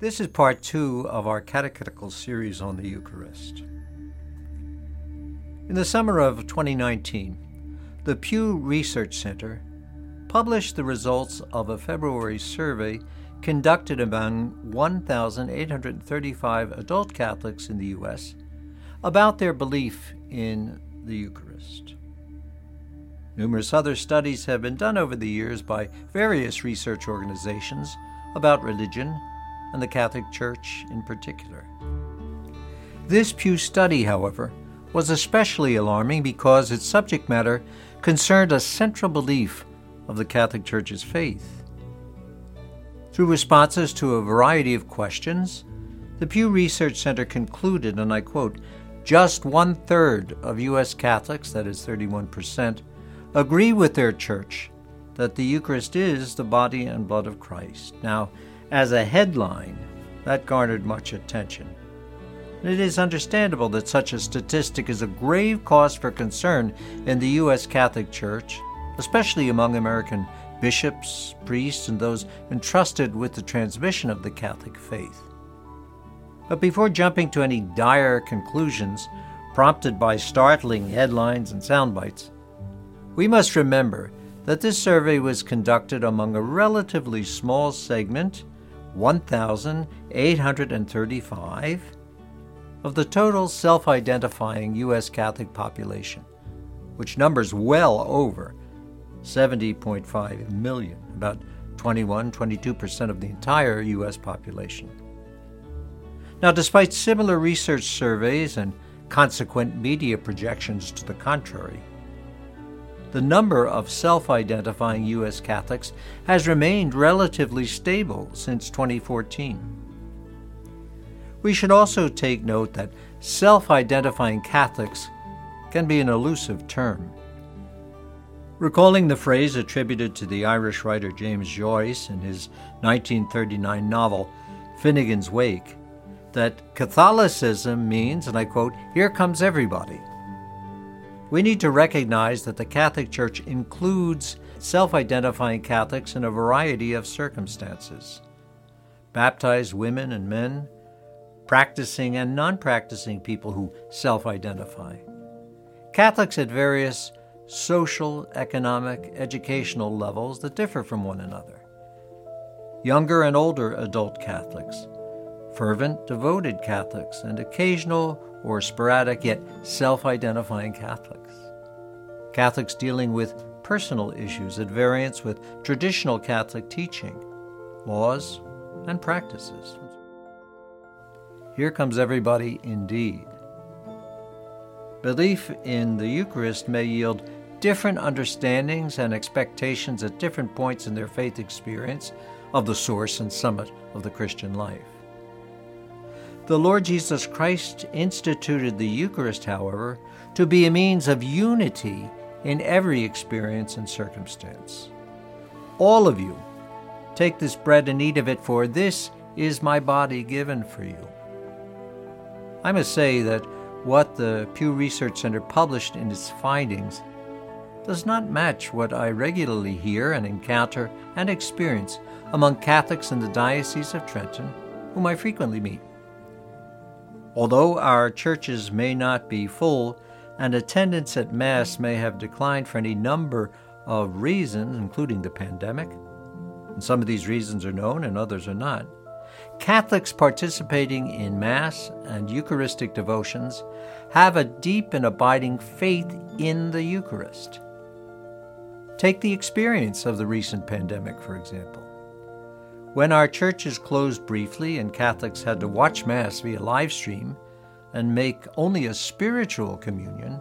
This is part two of our catechetical series on the Eucharist. In the summer of 2019, the Pew Research Center published the results of a February survey conducted among 1,835 adult Catholics in the U.S. about their belief in the Eucharist. Numerous other studies have been done over the years by various research organizations about religion and the Catholic Church in particular. This Pew study, however, was especially alarming because its subject matter concerned a central belief of the Catholic Church's faith. Through responses to a variety of questions, the Pew Research Center concluded, and I quote, just one third of U.S. Catholics, that is 31%, agree with their church that the Eucharist is the body and blood of Christ. Now, as a headline, that garnered much attention. It is understandable that such a statistic is a grave cause for concern in the U.S. Catholic Church, especially among American bishops, priests, and those entrusted with the transmission of the Catholic faith. But before jumping to any dire conclusions prompted by startling headlines and sound bites, we must remember that this survey was conducted among a relatively small segment 1,835 of the total self identifying U.S. Catholic population, which numbers well over 70.5 million, about 21 22% of the entire U.S. population. Now, despite similar research surveys and consequent media projections to the contrary, the number of self identifying U.S. Catholics has remained relatively stable since 2014. We should also take note that self identifying Catholics can be an elusive term. Recalling the phrase attributed to the Irish writer James Joyce in his 1939 novel Finnegan's Wake, that Catholicism means, and I quote, here comes everybody. We need to recognize that the Catholic Church includes self identifying Catholics in a variety of circumstances. Baptized women and men, practicing and non practicing people who self identify, Catholics at various social, economic, educational levels that differ from one another, younger and older adult Catholics, fervent, devoted Catholics, and occasional or sporadic yet self identifying Catholics. Catholics dealing with personal issues at variance with traditional Catholic teaching, laws, and practices. Here comes everybody indeed. Belief in the Eucharist may yield different understandings and expectations at different points in their faith experience of the source and summit of the Christian life. The Lord Jesus Christ instituted the Eucharist, however, to be a means of unity in every experience and circumstance. All of you, take this bread and eat of it, for this is my body given for you. I must say that what the Pew Research Center published in its findings does not match what I regularly hear and encounter and experience among Catholics in the Diocese of Trenton, whom I frequently meet. Although our churches may not be full and attendance at Mass may have declined for any number of reasons, including the pandemic, and some of these reasons are known and others are not, Catholics participating in Mass and Eucharistic devotions have a deep and abiding faith in the Eucharist. Take the experience of the recent pandemic, for example. When our churches closed briefly and Catholics had to watch Mass via live stream and make only a spiritual communion,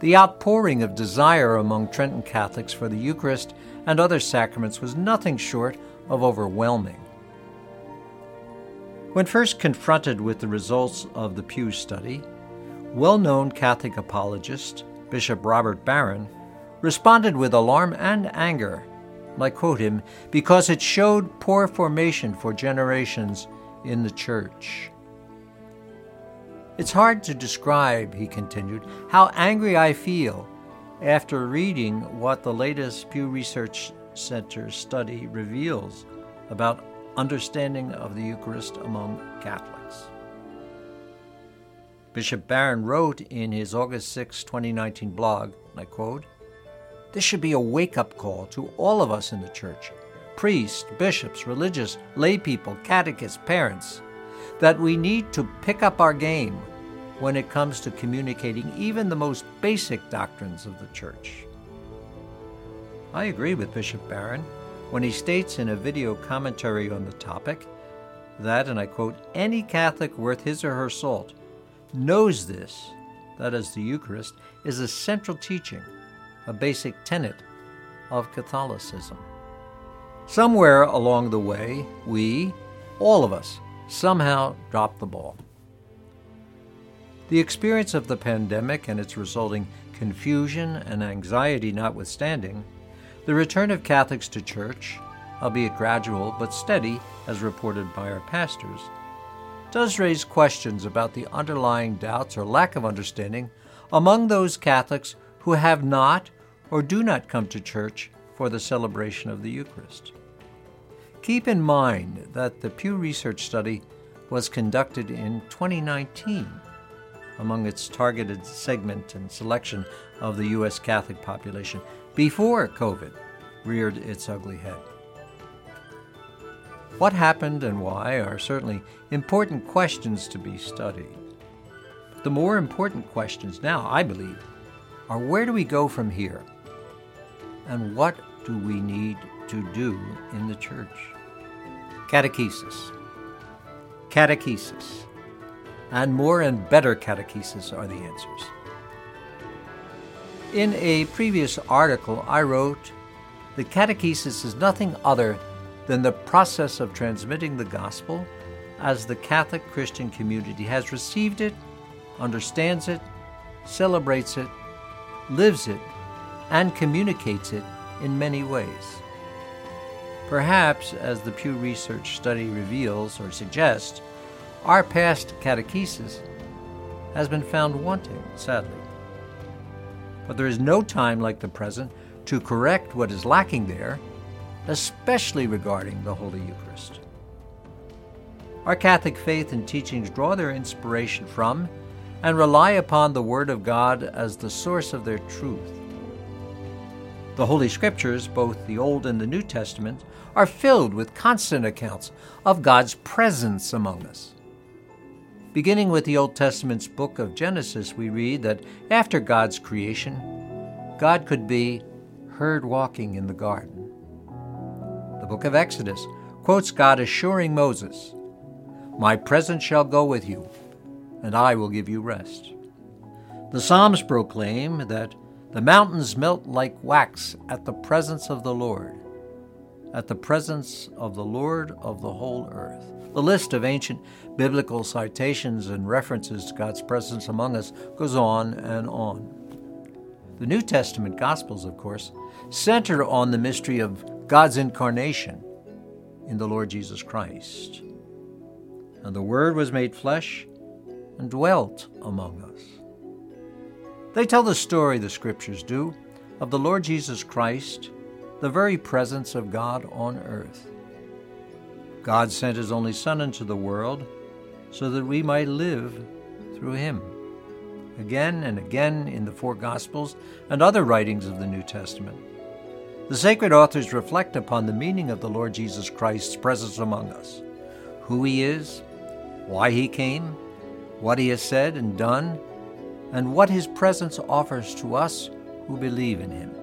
the outpouring of desire among Trenton Catholics for the Eucharist and other sacraments was nothing short of overwhelming. When first confronted with the results of the Pew study, well known Catholic apologist Bishop Robert Barron responded with alarm and anger I quote him, because it showed poor formation for generations in the church. It's hard to describe, he continued, how angry I feel after reading what the latest Pew Research Center study reveals about understanding of the Eucharist among Catholics. Bishop Barron wrote in his August 6, 2019 blog, I quote, This should be a wake up call to all of us in the Church priests, bishops, religious, lay people, catechists, parents that we need to pick up our game when it comes to communicating even the most basic doctrines of the Church. I agree with Bishop Barron when he states in a video commentary on the topic that, and I quote, any Catholic worth his or her salt knows this, that is, the Eucharist, is a central teaching, a basic tenet of Catholicism. Somewhere along the way, we, all of us, somehow dropped the ball. The experience of the pandemic and its resulting confusion and anxiety notwithstanding, the return of Catholics to church, albeit gradual but steady as reported by our pastors, does raise questions about the underlying doubts or lack of understanding among those Catholics who have not or do not come to church for the celebration of the Eucharist. Keep in mind that the Pew Research study was conducted in 2019 among its targeted segment and selection of the U.S. Catholic population before COVID reared its ugly head. What happened and why are certainly important questions to be studied. The more important questions now, I believe, are where do we go from here? And what do we need to do in the church? Catechesis. Catechesis. And more and better catechesis are the answers. In a previous article, I wrote that catechesis is nothing other than the process of transmitting the gospel as the Catholic Christian community has received it, understands it, celebrates it, lives it, and communicates it in many ways. Perhaps, as the Pew Research study reveals or suggests, our past catechesis has been found wanting, sadly. But there is no time like the present to correct what is lacking there especially regarding the Holy Eucharist. Our Catholic faith and teachings draw their inspiration from and rely upon the Word of God as the source of their truth. The Holy Scriptures, both the Old and the New Testament, are filled with constant accounts of God's presence among us. Beginning with the Old Testament's book of Genesis, we read that after God's creation, God could be heard walking in the garden The book of Exodus, quotes God assuring Moses, My presence shall go with you, and I will give you rest. The Psalms proclaim that the mountains melt like wax at the presence of the Lord, at the presence of the Lord of the whole earth. The list of ancient biblical citations and references to God's presence among us goes on and on. The New Testament Gospels, of course, center on the mystery of God's incarnation in the Lord Jesus Christ. And the Word was made flesh and dwelt among us. They tell the story, the Scriptures do, of the Lord Jesus Christ, the very presence of God on earth. God sent His only Son into the world so that we might live through Him. Again and again in the four Gospels and other writings of the New Testament, the sacred authors reflect upon the meaning of the Lord Jesus Christ's presence among us, who he is, why he came, what he has said and done, and what his presence offers to us who believe in him.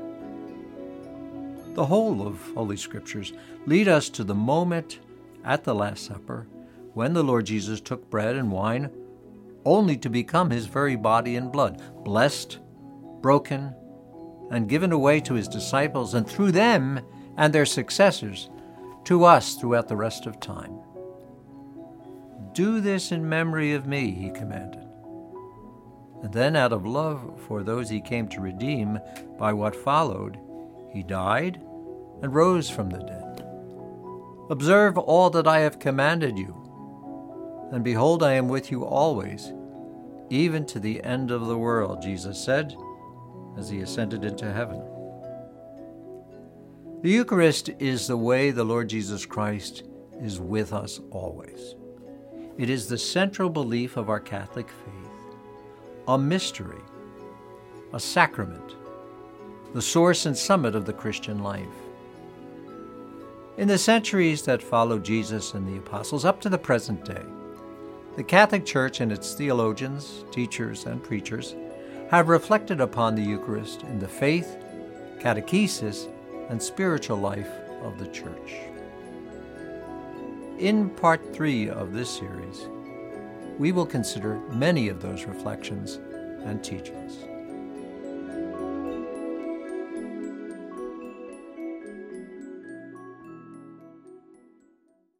The whole of Holy Scriptures lead us to the moment at the Last Supper when the Lord Jesus took bread and wine only to become his very body and blood, blessed, broken, and given away to his disciples, and through them and their successors, to us throughout the rest of time. Do this in memory of me, he commanded. And then, out of love for those he came to redeem by what followed, he died and rose from the dead. Observe all that I have commanded you, and behold, I am with you always, even to the end of the world, Jesus said as he ascended into heaven. The Eucharist is the way the Lord Jesus Christ is with us always. It is the central belief of our Catholic faith, a mystery, a sacrament, the source and summit of the Christian life. In the centuries that followed Jesus and the apostles up to the present day, the Catholic Church and its theologians, teachers, and preachers have reflected upon the Eucharist in the faith, catechesis, and spiritual life of the Church. In part three of this series, we will consider many of those reflections and teachings.